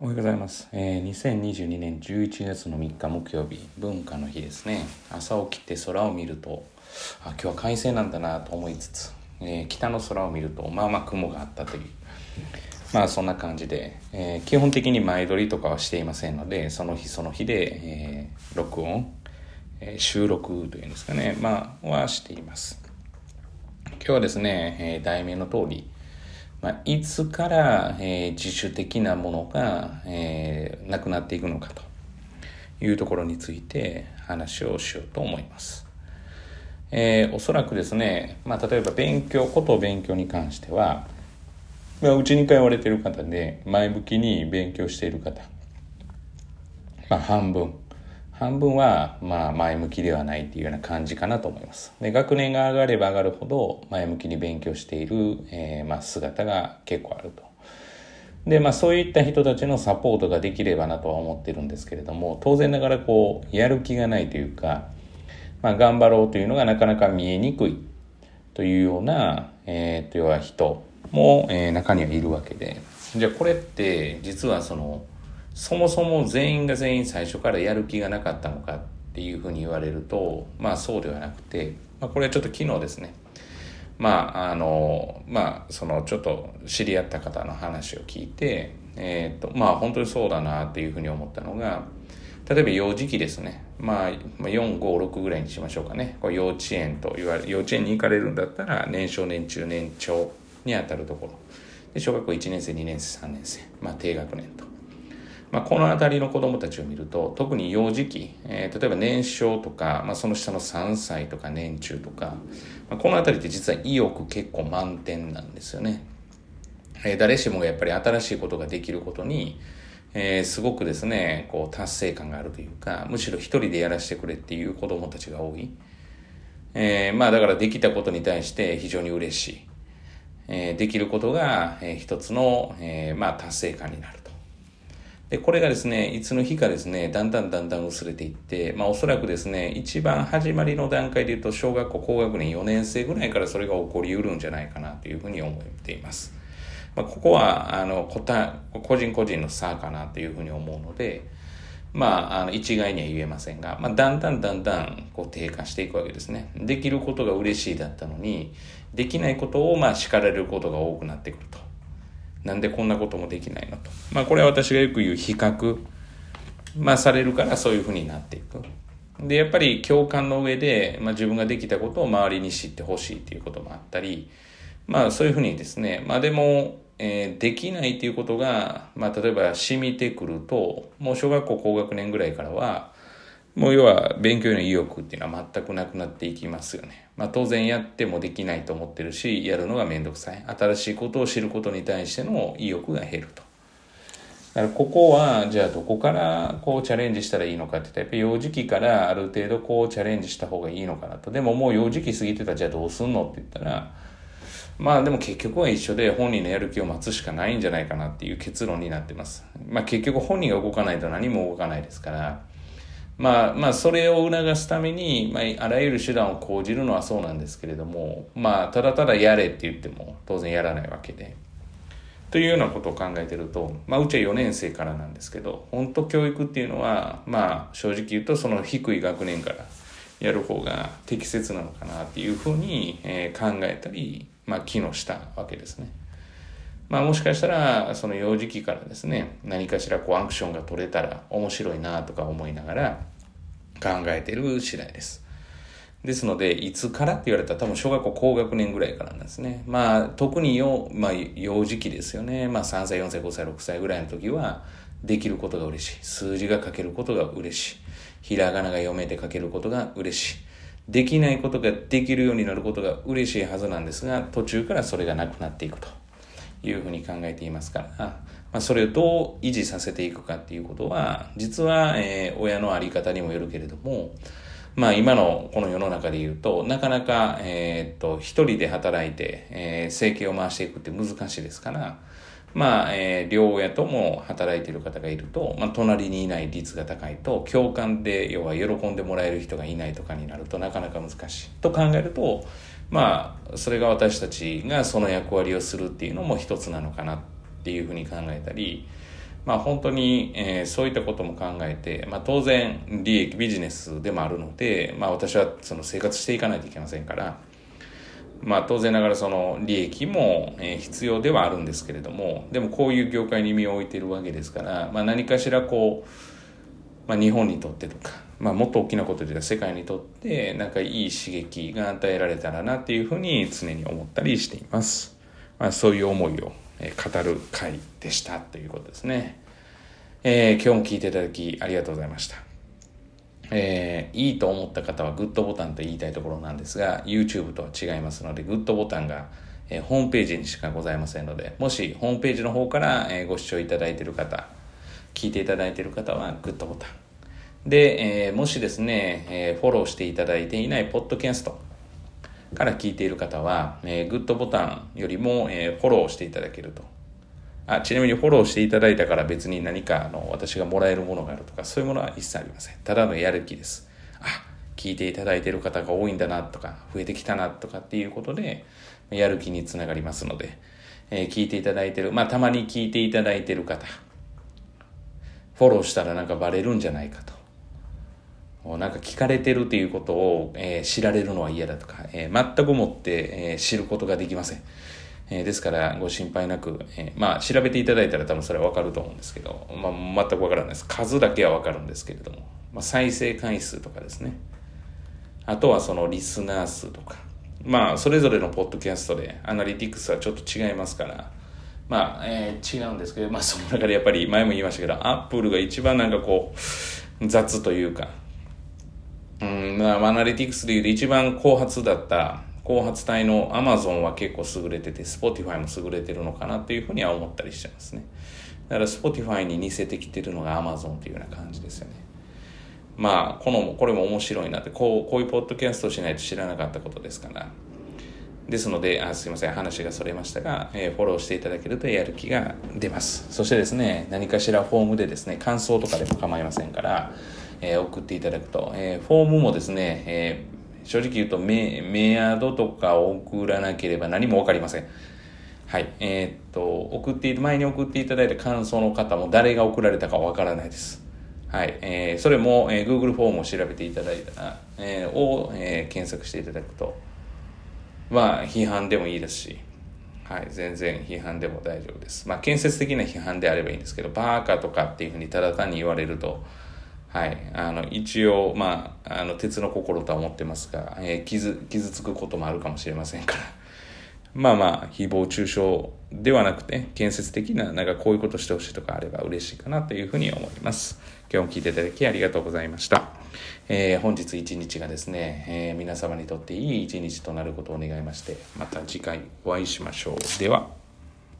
おはようございます。えー、2022年11月の3日木曜日、文化の日ですね。朝起きて空を見ると、あ、今日は快晴なんだなと思いつつ、えー、北の空を見ると、まあまあ雲があったという、まあそんな感じで、えー、基本的に前撮りとかはしていませんので、その日その日で、えー、録音、えー、収録というんですかね、まあはしています。今日はですね、えー、題名の通り、まあ、いつから、えー、自主的なものが、えー、なくなっていくのかというところについて話をしようと思います。えー、おそらくですね、まあ、例えば勉強、こと勉強に関しては、まあ、うちに通われている方で前向きに勉強している方、まあ、半分半分はまあ前向きではないっていうような感じかなと思います。で学年が上がれば上がるほど前向きに勉強している、えー、まあ姿が結構あると。でまあそういった人たちのサポートができればなとは思ってるんですけれども当然ながらこうやる気がないというか、まあ、頑張ろうというのがなかなか見えにくいというような、えー、と要は人も、えー、中にはいるわけでじゃあこれって実はそのそもそも全員が全員最初からやる気がなかったのかっていうふうに言われると、まあそうではなくて、まあこれはちょっと昨日ですね、まああの、まあそのちょっと知り合った方の話を聞いて、えっ、ー、と、まあ本当にそうだなっていうふうに思ったのが、例えば幼児期ですね。まあ、4、5、6ぐらいにしましょうかね。これ幼稚園と言われ、幼稚園に行かれるんだったら、年少、年中、年長にあたるところ。で、小学校1年生、2年生、3年生。まあ、低学年と。まあ、この辺りの子供たちを見ると特に幼児期、えー、例えば年少とか、まあ、その下の3歳とか年中とか、まあ、この辺りって実は意欲結構満点なんですよね、えー、誰しもがやっぱり新しいことができることに、えー、すごくですねこう達成感があるというかむしろ一人でやらせてくれっていう子供たちが多い、えー、まあだからできたことに対して非常に嬉しい、えー、できることが、えー、一つの、えー、まあ達成感になるで、これがですね、いつの日かですね、だんだんだんだん薄れていって、まあおそらくですね、一番始まりの段階で言うと、小学校高学年4年生ぐらいからそれが起こりうるんじゃないかなというふうに思っています。まあここは、あの、個人個人の差かなというふうに思うので、まあ、あの一概には言えませんが、まあ、だんだんだんだんこう低下していくわけですね。できることが嬉しいだったのに、できないことをまあ叱られることが多くなってくると。なんでこんなこともできないのと。まあこれは私がよく言う比較、まあされるからそういうふうになっていく。で、やっぱり共感の上で、まあ自分ができたことを周りに知ってほしいっていうこともあったり、まあそういうふうにですね、まあでも、えー、できないっていうことが、まあ例えば染みてくると、もう小学校高学年ぐらいからは、もう要は勉強への意欲っていうのは全くなくなっていきますよね。まあ当然やってもできないと思ってるし、やるのがめんどくさい。新しいことを知ることに対しての意欲が減ると。だからここは、じゃあどこからこうチャレンジしたらいいのかって言ったら、やっぱり幼児期からある程度こうチャレンジした方がいいのかなと。でももう幼児期過ぎてたらじゃあどうすんのって言ったら、まあでも結局は一緒で本人のやる気を待つしかないんじゃないかなっていう結論になってます。まあ結局本人が動かないと何も動かないですから、まあまあそれを促すために、まあ、あらゆる手段を講じるのはそうなんですけれどもまあただただやれって言っても当然やらないわけで。というようなことを考えてると、まあ、うちは4年生からなんですけど本当教育っていうのはまあ正直言うとその低い学年からやる方が適切なのかなっていうふうに、え考えたり、まあ、機能したわけですね。まあもしかしたらその幼児期からですね何かしらこうアクションが取れたら面白いなとか思いながら考えてる次第です。ですので、いつからって言われたら多分小学校高学年ぐらいからなんですね。まあ特によ、まあ幼児期ですよね。まあ3歳、4歳、5歳、6歳ぐらいの時はできることが嬉しい。数字が書けることが嬉しい。ひらがなが読めて書けることが嬉しい。できないことができるようになることが嬉しいはずなんですが、途中からそれがなくなっていくと。いうふうに考えていますから、まあ、それをどう維持させていくかっていうことは、実は、えー、親のあり方にもよるけれども、まあ今のこの世の中で言うと、なかなか、えー、っと、一人で働いて、えー、生計を回していくって難しいですから、まあ、えー、両親とも働いてる方がいると、まあ、隣にいない率が高いと、共感で、要は喜んでもらえる人がいないとかになるとなかなか難しい。と考えると、まあ、それが私たちがその役割をするっていうのも一つなのかなっていうふうに考えたり、まあ本当に、えー、そういったことも考えて、まあ当然利益ビジネスでもあるので、まあ私はその生活していかないといけませんから、まあ当然ながらその利益も、必要ではあるんですけれども、でもこういう業界に身を置いているわけですから、まあ何かしらこう、まあ日本にとってとか、まあもっと大きなことでは世界にとってなんかいい刺激が与えられたらなっていうふうに常に思ったりしています。まあそういう思いを語る回でしたということですね。えー、今日も聞いていただきありがとうございました。えー、いいと思った方はグッドボタンと言いたいところなんですが、YouTube とは違いますので、グッドボタンが、えー、ホームページにしかございませんので、もしホームページの方から、えー、ご視聴いただいている方、聞いていただいている方はグッドボタン。で、えー、もしですね、え、フォローしていただいていないポッドキャスト、から聞いている方は、え、グッドボタンよりも、え、フォローしていただけると。あ、ちなみにフォローしていただいたから別に何かあの私がもらえるものがあるとか、そういうものは一切ありません。ただのやる気です。あ、聞いていただいている方が多いんだなとか、増えてきたなとかっていうことで、やる気につながりますので、えー、聞いていただいてる、まあたまに聞いていただいている方、フォローしたらなんかバレるんじゃないかと。なんか聞かれてるっていうことを、えー、知られるのは嫌だとか、えー、全くもって、えー、知ることができません。えー、ですからご心配なく、えー、まあ調べていただいたら多分それはわかると思うんですけど、まあ全くわからないです。数だけはわかるんですけれども、まあ再生回数とかですね。あとはそのリスナー数とか。まあそれぞれのポッドキャストでアナリティクスはちょっと違いますから、まあ、えー、違うんですけど、まあその中でやっぱり前も言いましたけど、アップルが一番なんかこう、雑というか、うん、まあ、アナリティクスでいうと一番後発だった後発体の Amazon は結構優れてて、Spotify も優れてるのかなっていうふうには思ったりしちゃいますね。だから Spotify に似せてきてるのが Amazon っていうような感じですよね。まあ、この、これも面白いなって、こう、こういうポッドキャストをしないと知らなかったことですから。ですので、あすいません、話がそれましたが、えー、フォローしていただけるとやる気が出ます。そしてですね、何かしらフォームでですね、感想とかでも構いませんから、えー、送っていただくと、えー、フォームもですね、えー、正直言うとメメアドとか送らなければ何もわかりません。はい。えー、っと、送って、前に送っていただいた感想の方も誰が送られたかわからないです。はい。えー、それも、えー、Google フォームを調べていただいた、えー、を、えー、検索していただくと、まあ、批判でもいいですし、はい、全然批判でも大丈夫です。まあ、建設的な批判であればいいんですけど、バーカとかっていうふうにただ単に言われると、はい。あの、一応、まあ、あの、鉄の心とは思ってますが、えー、傷、傷つくこともあるかもしれませんから。まあまあ、誹謗中傷ではなくて、建設的な、なんかこういうことしてほしいとかあれば嬉しいかなというふうに思います。今日も聞いていただきありがとうございました。えー、本日一日がですね、えー、皆様にとっていい一日となることを願いまして、また次回お会いしましょう。では。